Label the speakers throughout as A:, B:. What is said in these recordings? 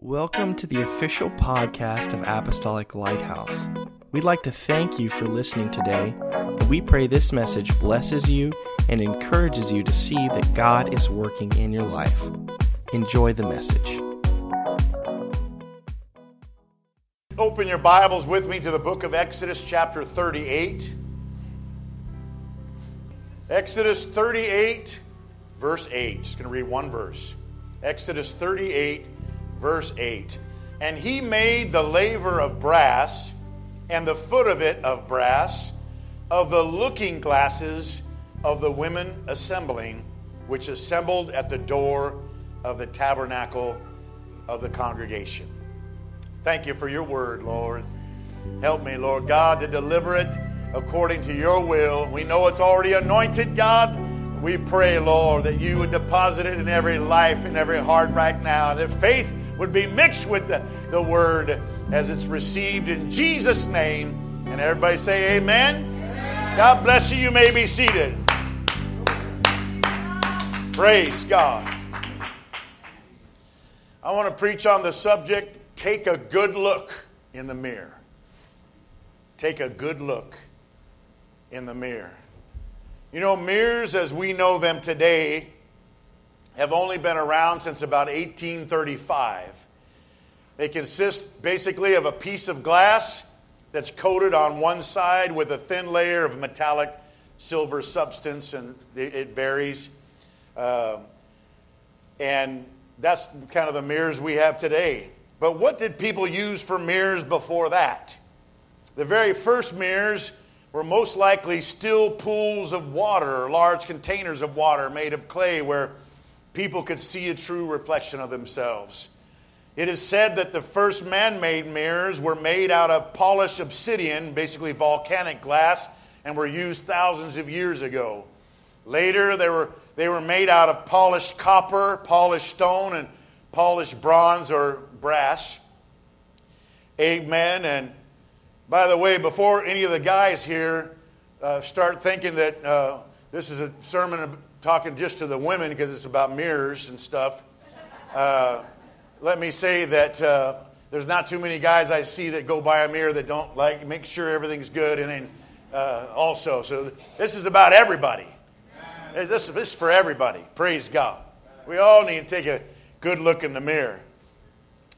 A: Welcome to the official podcast of Apostolic Lighthouse. We'd like to thank you for listening today, and we pray this message blesses you and encourages you to see that God is working in your life. Enjoy the message.
B: Open your Bibles with me to the book of Exodus, chapter 38. Exodus 38, verse 8. Just going to read one verse. Exodus 38, verse 8. And he made the laver of brass, and the foot of it of brass, of the looking glasses of the women assembling, which assembled at the door of the tabernacle of the congregation. Thank you for your word, Lord. Help me, Lord God, to deliver it according to your will. We know it's already anointed, God. We pray, Lord, that you would deposit it in every life, in every heart right now, that faith would be mixed with the, the word as it's received in Jesus' name. And everybody say, Amen. Amen. God bless you. You may be seated. Praise God. I want to preach on the subject take a good look in the mirror. Take a good look in the mirror. You know, mirrors as we know them today have only been around since about 1835. They consist basically of a piece of glass that's coated on one side with a thin layer of metallic silver substance, and it varies. Uh, and that's kind of the mirrors we have today. But what did people use for mirrors before that? The very first mirrors were most likely still pools of water large containers of water made of clay where people could see a true reflection of themselves. It is said that the first man made mirrors were made out of polished obsidian, basically volcanic glass, and were used thousands of years ago. Later, they were, they were made out of polished copper, polished stone, and polished bronze or brass. Amen. And by the way, before any of the guys here uh, start thinking that uh, this is a sermon talking just to the women because it's about mirrors and stuff, uh, let me say that uh, there's not too many guys I see that go by a mirror that don't like make sure everything's good and then uh, also. So this is about everybody. This, this is for everybody. Praise God. We all need to take a good look in the mirror.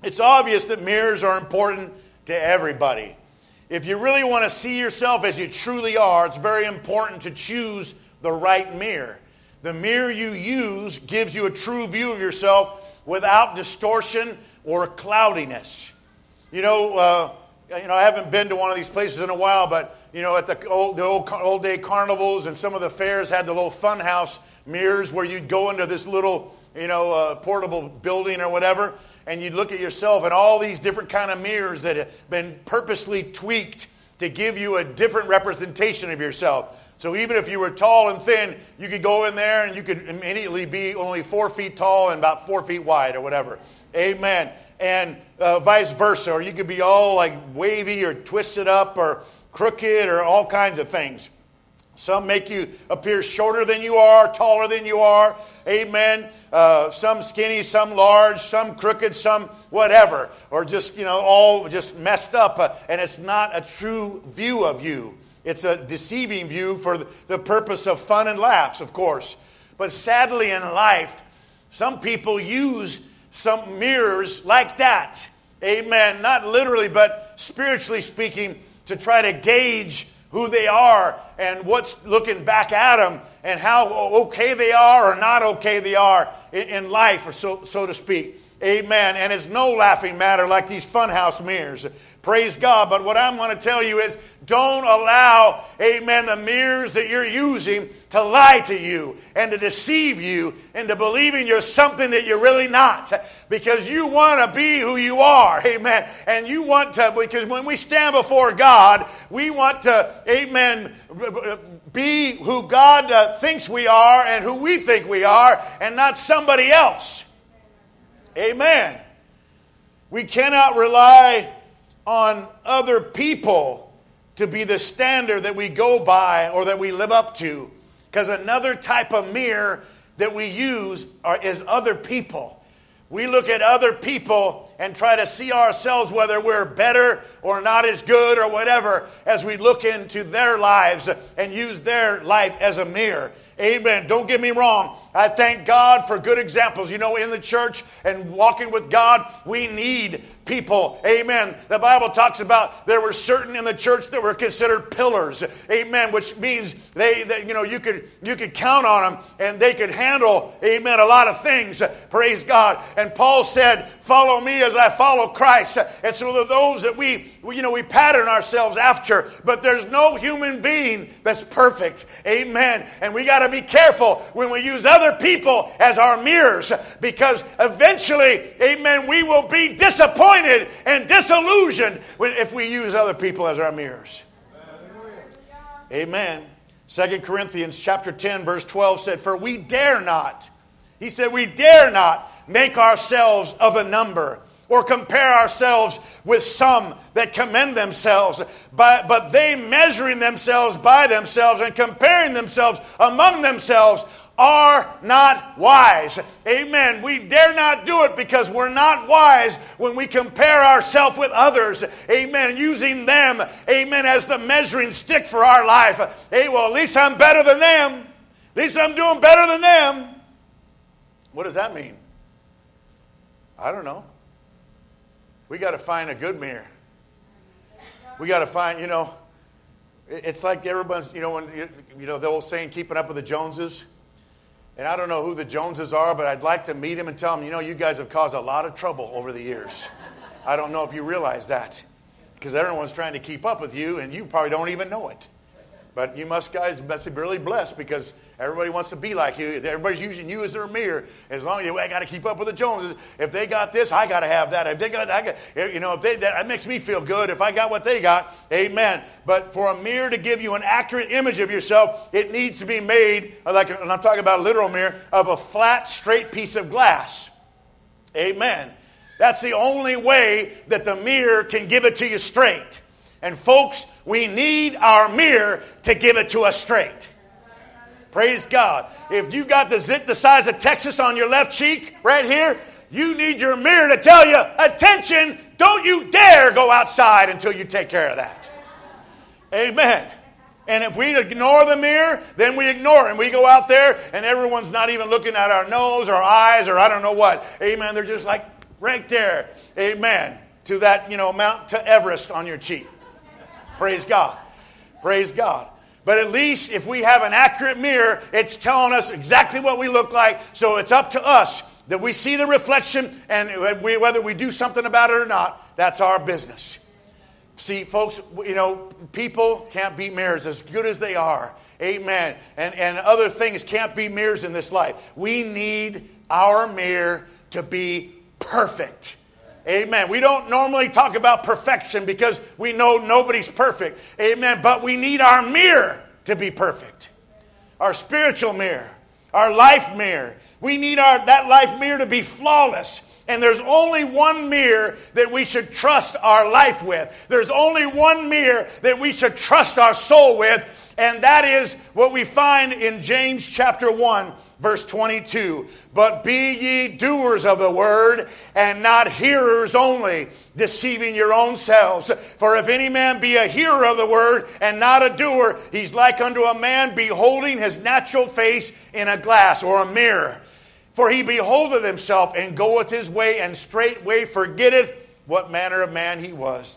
B: It's obvious that mirrors are important to everybody. If you really want to see yourself as you truly are, it's very important to choose the right mirror. The mirror you use gives you a true view of yourself without distortion or cloudiness. You know, uh, you know, I haven't been to one of these places in a while, but you know, at the old, the old, old day carnivals and some of the fairs had the little funhouse mirrors where you'd go into this little, you know, uh, portable building or whatever, and you'd look at yourself and all these different kind of mirrors that have been purposely tweaked to give you a different representation of yourself. So even if you were tall and thin, you could go in there and you could immediately be only four feet tall and about four feet wide or whatever. Amen. And uh, vice versa. Or you could be all like wavy or twisted up or crooked or all kinds of things. Some make you appear shorter than you are, taller than you are. Amen. Uh, some skinny, some large, some crooked, some whatever. Or just, you know, all just messed up. Uh, and it's not a true view of you. It's a deceiving view for the purpose of fun and laughs, of course. But sadly, in life, some people use some mirrors like that. Amen. Not literally, but spiritually speaking, to try to gauge who they are and what's looking back at them and how okay they are or not okay they are in, life, or so, so to speak. Amen. And it's no laughing matter like these funhouse mirrors. Praise God. But what I'm going to tell you is don't allow, amen, the mirrors that you're using to lie to you and to deceive you into believing you're something that you're really not. Because you want to be who you are. Amen. And you want to, because when we stand before God, we want to, amen, be who God uh, thinks we are and who we think we are and not somebody else. Amen. We cannot rely on other people to be the standard that we go by or that we live up to. Because another type of mirror that we use are, is other people. We look at other people and try to see ourselves whether we're better or not as good or whatever as we look into their lives and use their life as a mirror. Amen. Don't get me wrong. I thank God for good examples. You know, in the church and walking with God, we need people. Amen. The Bible talks about there were certain in the church that were considered pillars. Amen. Which means they, they you know, you could you could count on them and they could handle, amen, a lot of things. Praise God. And Paul said, "Follow me as I follow Christ." And so those that we, you know, we pattern ourselves after, but there's no human being that's perfect. Amen. And we got to be careful when we use other people as our mirrors because eventually, amen, we will be disappointed and disillusioned when, if we use other people as our mirrors. Amen. Second Corinthians chapter 10 verse 12 said, "For we dare not." He said, "We dare not make ourselves of a number or compare ourselves with some that commend themselves, but, but they measuring themselves by themselves and comparing themselves among themselves are not wise. Amen. We dare not do it because we're not wise when we compare ourselves with others. Amen. Using them, amen, as the measuring stick for our life. Hey, well, at least I'm better than them. At least I'm doing better than them. What does that mean? I don't know. We got to find a good mirror. We got to find, you know, it's like everyone's, you know, when, you know, the old saying, keeping up with the Joneses. And I don't know who the Joneses are, but I'd like to meet him and tell him, you know, you guys have caused a lot of trouble over the years. I don't know if you realize that because everyone's trying to keep up with you and you probably don't even know it. But you must, guys, must be really blessed because everybody wants to be like you. Everybody's using you as their mirror. As long as you, I got to keep up with the Joneses. If they got this, I got to have that. If they got, I got, you know, if they, that, that makes me feel good. If I got what they got, amen. But for a mirror to give you an accurate image of yourself, it needs to be made, uh, like, and I'm talking about a literal mirror, of a flat, straight piece of glass. Amen. That's the only way that the mirror can give it to you straight. And folks, we need our mirror to give it to us straight. Praise God. If you got the zit the size of Texas on your left cheek right here, you need your mirror to tell you, attention, don't you dare go outside until you take care of that. Amen. And if we ignore the mirror, then we ignore it. And we go out there and everyone's not even looking at our nose or eyes or I don't know what. Amen. They're just like right there. Amen. To that, you know, Mount to Everest on your cheek. Praise God. Praise God. But at least if we have an accurate mirror, it's telling us exactly what we look like. So it's up to us that we see the reflection and whether we do something about it or not, that's our business. See, folks, you know, people can't be mirrors as good as they are. Amen. And, and other things can't be mirrors in this life. We need our mirror to be perfect. Amen. We don't normally talk about perfection because we know nobody's perfect. Amen. But we need our mirror to be perfect. Our spiritual mirror, our life mirror. We need our, that life mirror to be flawless. And there's only one mirror that we should trust our life with. There's only one mirror that we should trust our soul with. And that is what we find in James chapter 1 Verse 22 But be ye doers of the word, and not hearers only, deceiving your own selves. For if any man be a hearer of the word, and not a doer, he's like unto a man beholding his natural face in a glass or a mirror. For he beholdeth himself, and goeth his way, and straightway forgetteth what manner of man he was.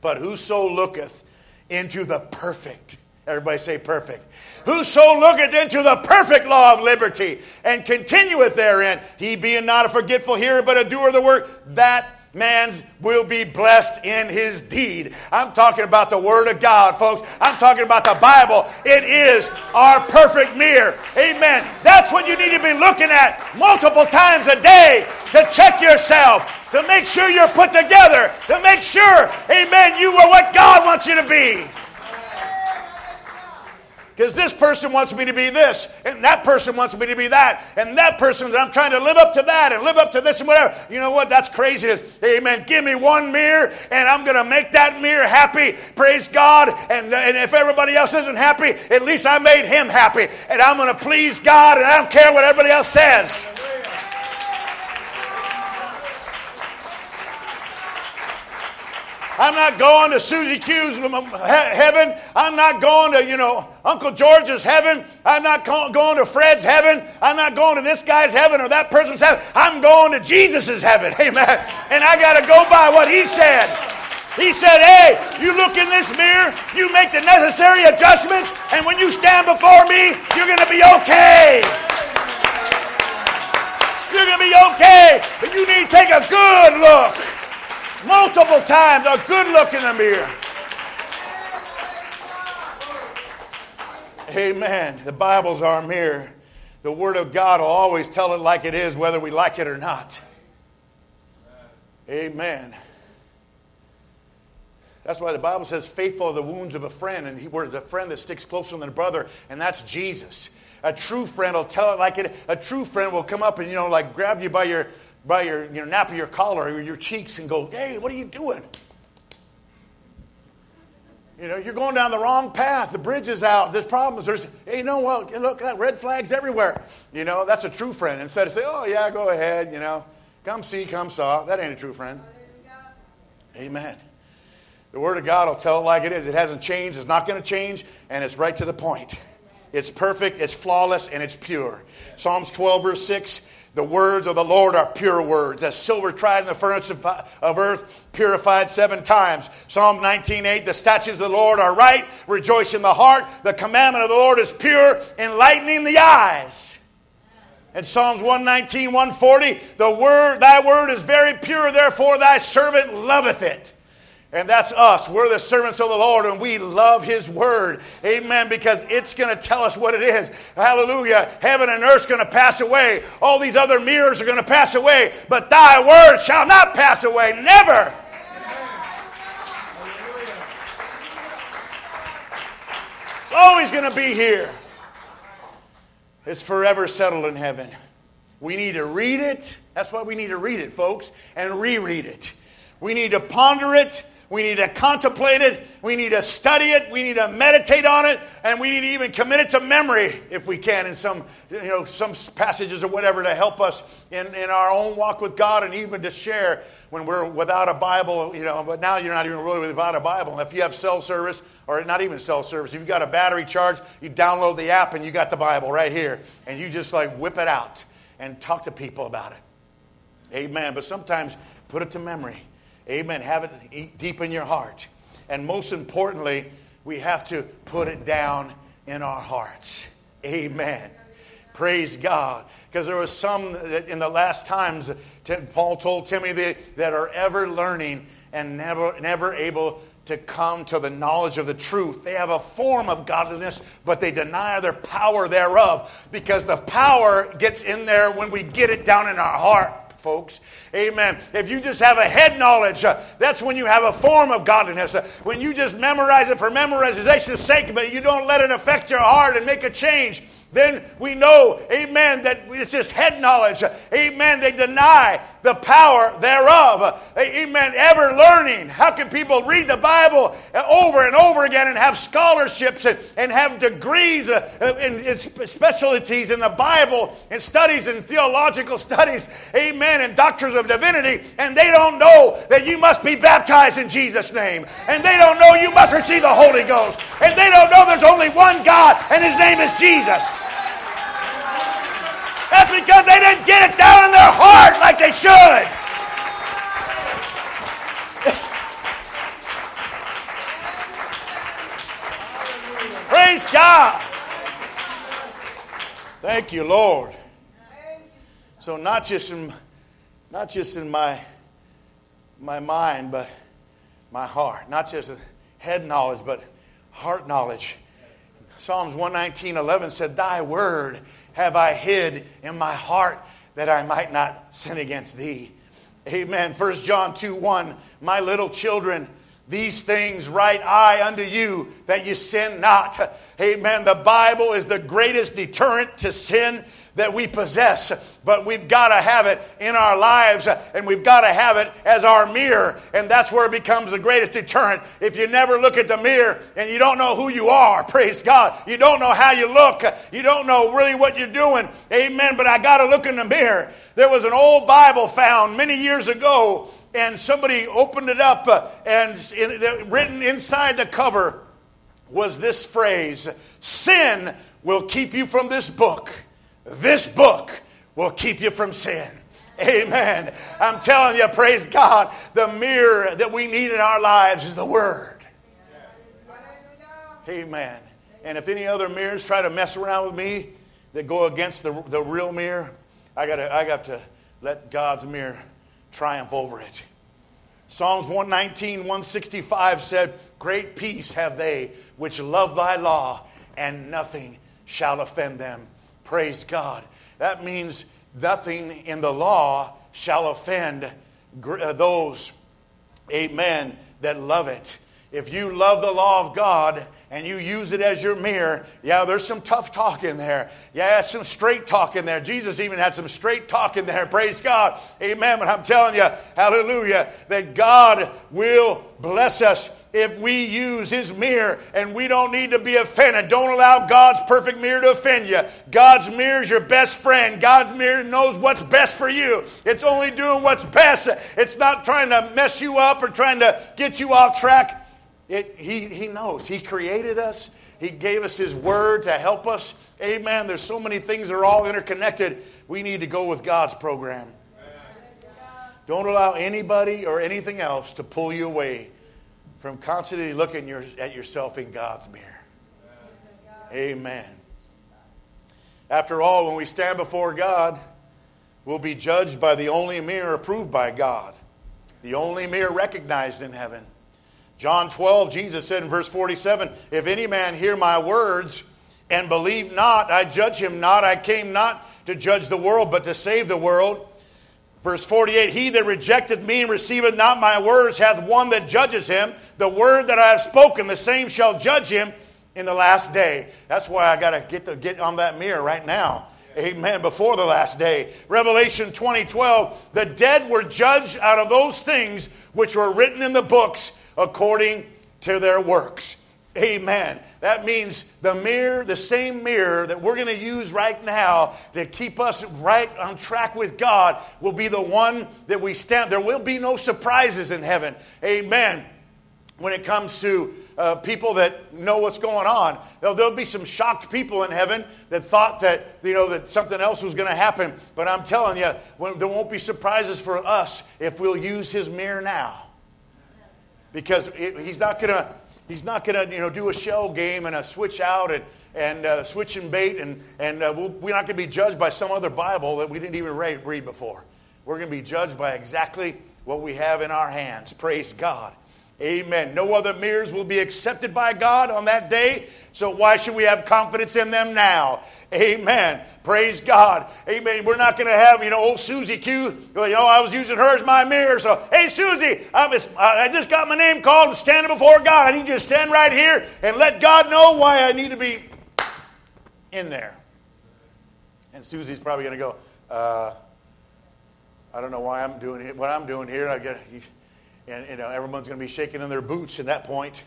B: But whoso looketh into the perfect, everybody say perfect Whoso looketh into the perfect law of liberty and continueth therein, he being not a forgetful hearer, but a doer of the work, that man's will be blessed in his deed. I'm talking about the Word of God, folks. I'm talking about the Bible. It is our perfect mirror. Amen. That's what you need to be looking at multiple times a day to check yourself, to make sure you're put together, to make sure, amen, you are what God wants you to be. Because this person wants me to be this, and that person wants me to be that, and that person, I'm trying to live up to that and live up to this and whatever. You know what? That's craziness. Amen. Give me one mirror, and I'm going to make that mirror happy. Praise God. And, and if everybody else isn't happy, at least I made him happy. And I'm going to please God, and I don't care what everybody else says. I'm not going to Susie Q's um, um, heaven. I'm not going to, you know, Uncle George's heaven. I'm not going to Fred's heaven. I'm not going to this guy's heaven or that person's heaven. I'm going to Jesus' heaven. Amen. And I got to go by what he said. He said, Hey, you look in this mirror, you make the necessary adjustments, and when you stand before me, you're going to be okay. You're going to be okay, but you need to take a good look. Multiple times, a good look in the mirror. Amen. The Bible's our mirror. The Word of God will always tell it like it is, whether we like it or not. Amen. That's why the Bible says, faithful are the wounds of a friend. And he, where's a friend that sticks closer than a brother, and that's Jesus. A true friend will tell it like it. A true friend will come up and, you know, like grab you by your, by your, you know, nap of your collar or your cheeks and go, hey, what are you doing? You know, you're going down the wrong path. The bridge is out. There's problems. There's, hey, you know what? Look, that red flags everywhere. You know, that's a true friend. Instead of say, oh, yeah, go ahead, you know, come see, come saw. That ain't a true friend. Amen. The Word of God will tell it like it is. It hasn't changed, it's not going to change, and it's right to the point. It's perfect, it's flawless, and it's pure. Psalms 12, verse 6 The words of the Lord are pure words, as silver tried in the furnace of, of earth, purified seven times. Psalm 19, 8 The statutes of the Lord are right, rejoice in the heart. The commandment of the Lord is pure, enlightening the eyes. And Psalms 119, 140, the word, thy word is very pure, therefore thy servant loveth it. And that's us. We're the servants of the Lord and we love His Word. Amen. Because it's going to tell us what it is. Hallelujah. Heaven and earth's going to pass away. All these other mirrors are going to pass away. But thy word shall not pass away. Never. It's always going to be here. It's forever settled in heaven. We need to read it. That's why we need to read it, folks, and reread it. We need to ponder it we need to contemplate it. We need to study it. We need to meditate on it. And we need to even commit it to memory if we can in some, you know, some passages or whatever to help us in, in our own walk with God and even to share when we're without a Bible, you know, but now you're not even really without a Bible. If you have cell service, or not even cell service, if you've got a battery charge, you download the app and you got the Bible right here. And you just like whip it out and talk to people about it. Amen. But sometimes put it to memory. Amen. Have it deep in your heart. And most importantly, we have to put it down in our hearts. Amen. Praise God. Because there was some that in the last times, Paul told Timothy that are ever learning and never, never able to come to the knowledge of the truth. They have a form of godliness, but they deny their power thereof because the power gets in there when we get it down in our heart folks. Amen. If you just have a head knowledge, uh, that's when you have a form of godliness. Uh, when you just memorize it for memorization's sake, but you don't let it affect your heart and make a change, then we know, amen, that it's just head knowledge. Amen. They deny the power thereof. Amen. Ever learning. How can people read the Bible over and over again and have scholarships and, and have degrees uh, in, in specialties in the Bible and studies and theological studies? Amen. And doctors of divinity. And they don't know that you must be baptized in Jesus' name. And they don't know you must receive the Holy Ghost. And they don't know there's only one God and his name is Jesus. That's because they didn't get it down in their heart like they should. Praise God. Thank you, Lord. So not just in not just in my my mind, but my heart. Not just head knowledge, but heart knowledge. Psalms 119, 11 said, Thy word have I hid in my heart that I might not sin against thee. Amen. 1 John 2 1, my little children, these things write I unto you that you sin not. Amen. The Bible is the greatest deterrent to sin that we possess, but we've got to have it in our lives and we've got to have it as our mirror. And that's where it becomes the greatest deterrent. If you never look at the mirror and you don't know who you are, praise God, you don't know how you look, you don't know really what you're doing, amen. But I got to look in the mirror. There was an old Bible found many years ago and somebody opened it up, and written inside the cover was this phrase Sin will keep you from this book. This book will keep you from sin. Amen. I'm telling you, praise God, the mirror that we need in our lives is the Word. Amen. And if any other mirrors try to mess around with me that go against the, the real mirror, I, gotta, I got to let God's mirror triumph over it. Psalms 119, 165 said, Great peace have they which love thy law, and nothing shall offend them. Praise God. That means nothing in the law shall offend uh, those, amen, that love it. If you love the law of God and you use it as your mirror, yeah, there's some tough talk in there. Yeah, some straight talk in there. Jesus even had some straight talk in there. Praise God. Amen. But I'm telling you, hallelujah, that God will bless us if we use his mirror and we don't need to be offended. Don't allow God's perfect mirror to offend you. God's mirror is your best friend. God's mirror knows what's best for you. It's only doing what's best. It's not trying to mess you up or trying to get you off track. It, he, he knows. He created us. He gave us His Word to help us. Amen. There's so many things that are all interconnected. We need to go with God's program. Don't allow anybody or anything else to pull you away from constantly looking your, at yourself in God's mirror. Amen. After all, when we stand before God, we'll be judged by the only mirror approved by God, the only mirror recognized in heaven. John 12, Jesus said in verse 47 If any man hear my words and believe not, I judge him not. I came not to judge the world, but to save the world. Verse 48 He that rejecteth me and receiveth not my words hath one that judges him. The word that I have spoken, the same shall judge him in the last day. That's why I got to get to get on that mirror right now. Amen. Before the last day. Revelation 2012. The dead were judged out of those things which were written in the books according to their works. Amen. That means the mirror, the same mirror that we're going to use right now to keep us right on track with God, will be the one that we stand. There will be no surprises in heaven. Amen. When it comes to uh, people that know what's going on, there'll, there'll be some shocked people in heaven that thought that you know that something else was going to happen. But I'm telling you, there won't be surprises for us if we'll use His mirror now because he's not going to he's not going to you know do a shell game and a switch out and and uh, switch and bait and and uh, we we are not going to be judged by some other Bible that we didn't even read, read before. We're going to be judged by exactly what we have in our hands. Praise God. Amen. No other mirrors will be accepted by God on that day. So why should we have confidence in them now? Amen. Praise God. Amen. We're not going to have, you know, old Susie Q. You know, I was using her as my mirror. So, hey, Susie, I just got my name called. I'm standing before God. I need you to stand right here and let God know why I need to be in there. And Susie's probably going to go, uh, I don't know why I'm doing it, what I'm doing here. I get and you know everyone's going to be shaking in their boots at that point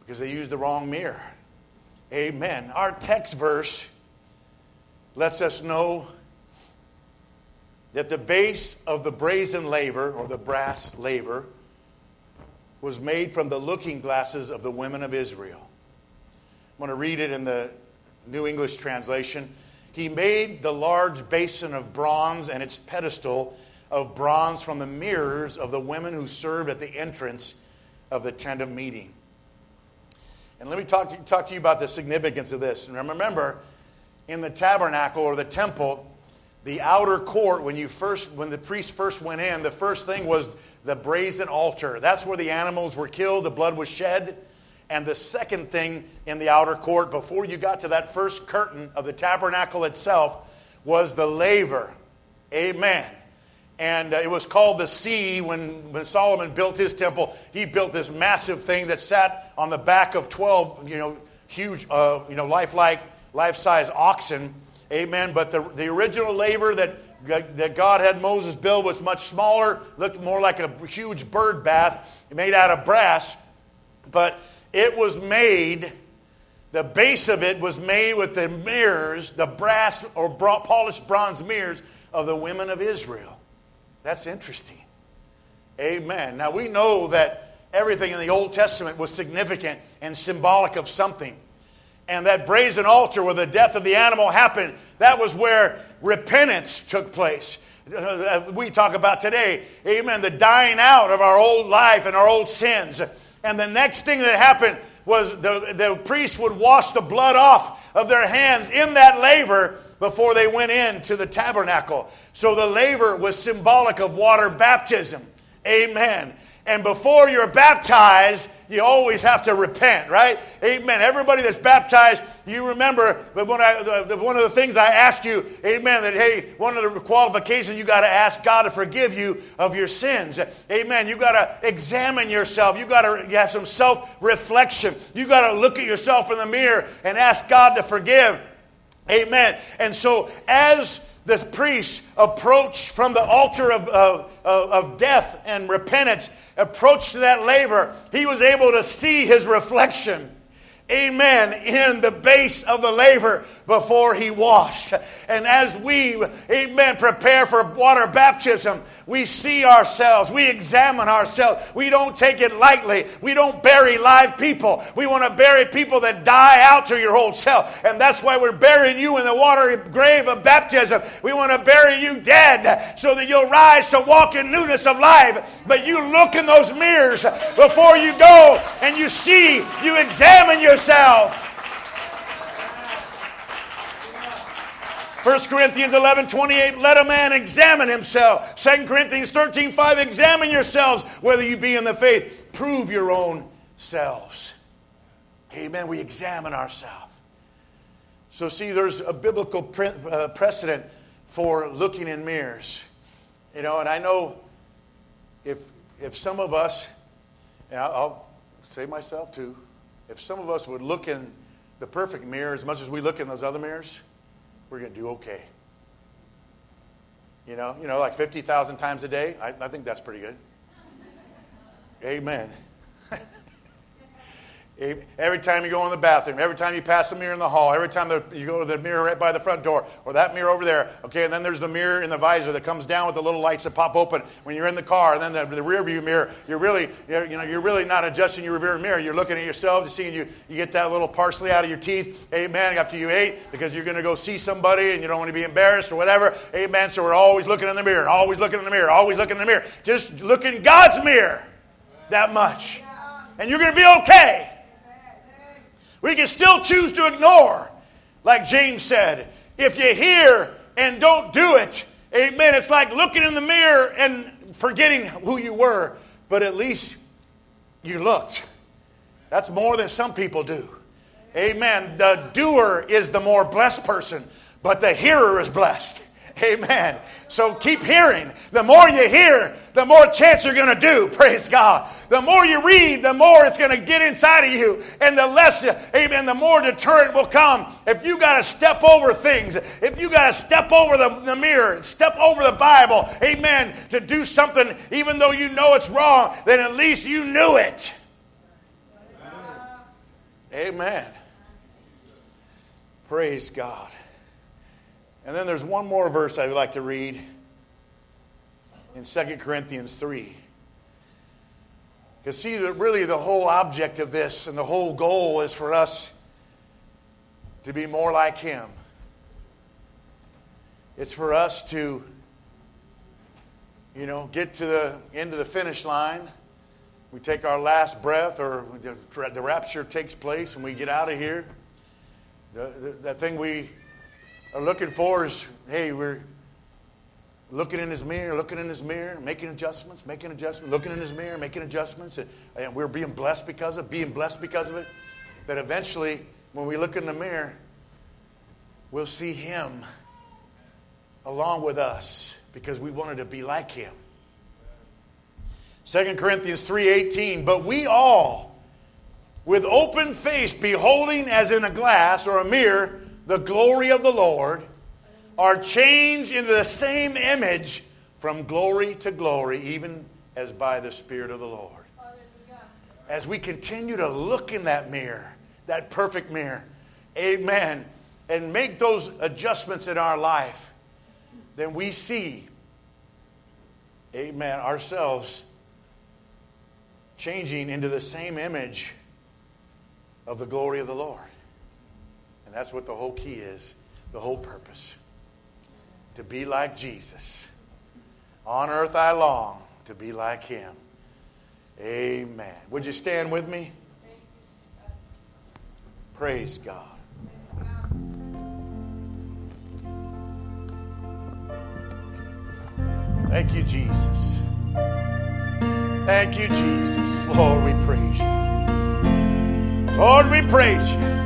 B: because they used the wrong mirror. Amen. Our text verse lets us know that the base of the brazen laver or the brass laver was made from the looking glasses of the women of Israel. I'm going to read it in the New English translation. He made the large basin of bronze and its pedestal of bronze from the mirrors of the women who served at the entrance of the tent of meeting. And let me talk to, talk to you about the significance of this. And remember, in the tabernacle or the temple, the outer court, when you first, when the priest first went in, the first thing was the brazen altar. That's where the animals were killed, the blood was shed. And the second thing in the outer court, before you got to that first curtain of the tabernacle itself, was the laver. Amen. And uh, it was called the sea when, when Solomon built his temple. He built this massive thing that sat on the back of 12, you know, huge, uh, you know, lifelike, life-size oxen. Amen. But the, the original laver that, that God had Moses build was much smaller, looked more like a huge bird bath made out of brass. But it was made, the base of it was made with the mirrors, the brass or polished bronze mirrors of the women of Israel. That's interesting. Amen. Now we know that everything in the Old Testament was significant and symbolic of something. And that brazen altar where the death of the animal happened, that was where repentance took place. Uh, we talk about today, amen, the dying out of our old life and our old sins. And the next thing that happened was the, the priest would wash the blood off of their hands in that laver before they went into the tabernacle. So the laver was symbolic of water baptism. Amen. And before you're baptized, you always have to repent, right? Amen. Everybody that's baptized, you remember, but one of the things I asked you, amen, that hey, one of the qualifications you got to ask God to forgive you of your sins. Amen. You got to examine yourself. You got to have some self reflection. You got to look at yourself in the mirror and ask God to forgive. Amen. And so, as the priests approached from the altar of, of, of death and repentance, approached to that laver, he was able to see his reflection amen, in the base of the laver before he washed. And as we, amen, prepare for water baptism, we see ourselves, we examine ourselves. We don't take it lightly. We don't bury live people. We want to bury people that die out to your old self. And that's why we're burying you in the water grave of baptism. We want to bury you dead so that you'll rise to walk in newness of life. But you look in those mirrors before you go and you see, you examine your yourself. 1 Corinthians 11, 28, let a man examine himself. 2 Corinthians 13, 5, examine yourselves whether you be in the faith. Prove your own selves. Amen. We examine ourselves. So, see, there's a biblical pre- uh, precedent for looking in mirrors. You know, and I know if, if some of us, and I'll, I'll say myself too, if some of us would look in the perfect mirror as much as we look in those other mirrors, we're going to do okay. You know, you know, like 50,000 times a day. I, I think that's pretty good. Amen. Every time you go in the bathroom, every time you pass a mirror in the hall, every time you go to the mirror right by the front door, or that mirror over there, okay, and then there's the mirror in the visor that comes down with the little lights that pop open when you're in the car, and then the, the rear view mirror, you're really, you know, you're really not adjusting your rear mirror. You're looking at yourself, you're seeing you, you get that little parsley out of your teeth, amen, after you ate, because you're going to go see somebody and you don't want to be embarrassed or whatever, amen. So we're always looking in the mirror, always looking in the mirror, always looking in the mirror. Just look in God's mirror that much, and you're going to be okay. We can still choose to ignore, like James said. If you hear and don't do it, amen, it's like looking in the mirror and forgetting who you were, but at least you looked. That's more than some people do. Amen. The doer is the more blessed person, but the hearer is blessed. Amen. So keep hearing. The more you hear, the more chance you're going to do. Praise God. The more you read, the more it's going to get inside of you. And the less, amen, the more deterrent will come. If you got to step over things, if you got to step over the, the mirror, step over the Bible, amen, to do something, even though you know it's wrong, then at least you knew it. Amen. Praise God. And then there's one more verse I would like to read in 2 Corinthians 3. Because, see, that really the whole object of this and the whole goal is for us to be more like Him. It's for us to, you know, get to the end of the finish line. We take our last breath, or the rapture takes place, and we get out of here. The, the, that thing we are looking for is hey, we're looking in his mirror, looking in his mirror, making adjustments, making adjustments, looking in his mirror, making adjustments, and, and we're being blessed because of being blessed because of it. That eventually, when we look in the mirror, we'll see him along with us because we wanted to be like him. 2 Corinthians 3:18 but we all with open face beholding as in a glass or a mirror the glory of the Lord, are changed into the same image from glory to glory, even as by the Spirit of the Lord. As we continue to look in that mirror, that perfect mirror, amen, and make those adjustments in our life, then we see, amen, ourselves changing into the same image of the glory of the Lord. And that's what the whole key is, the whole purpose. To be like Jesus. On earth I long to be like him. Amen. Would you stand with me? Praise God. Thank you, Jesus. Thank you, Jesus. Lord, we praise you. Lord, we praise you.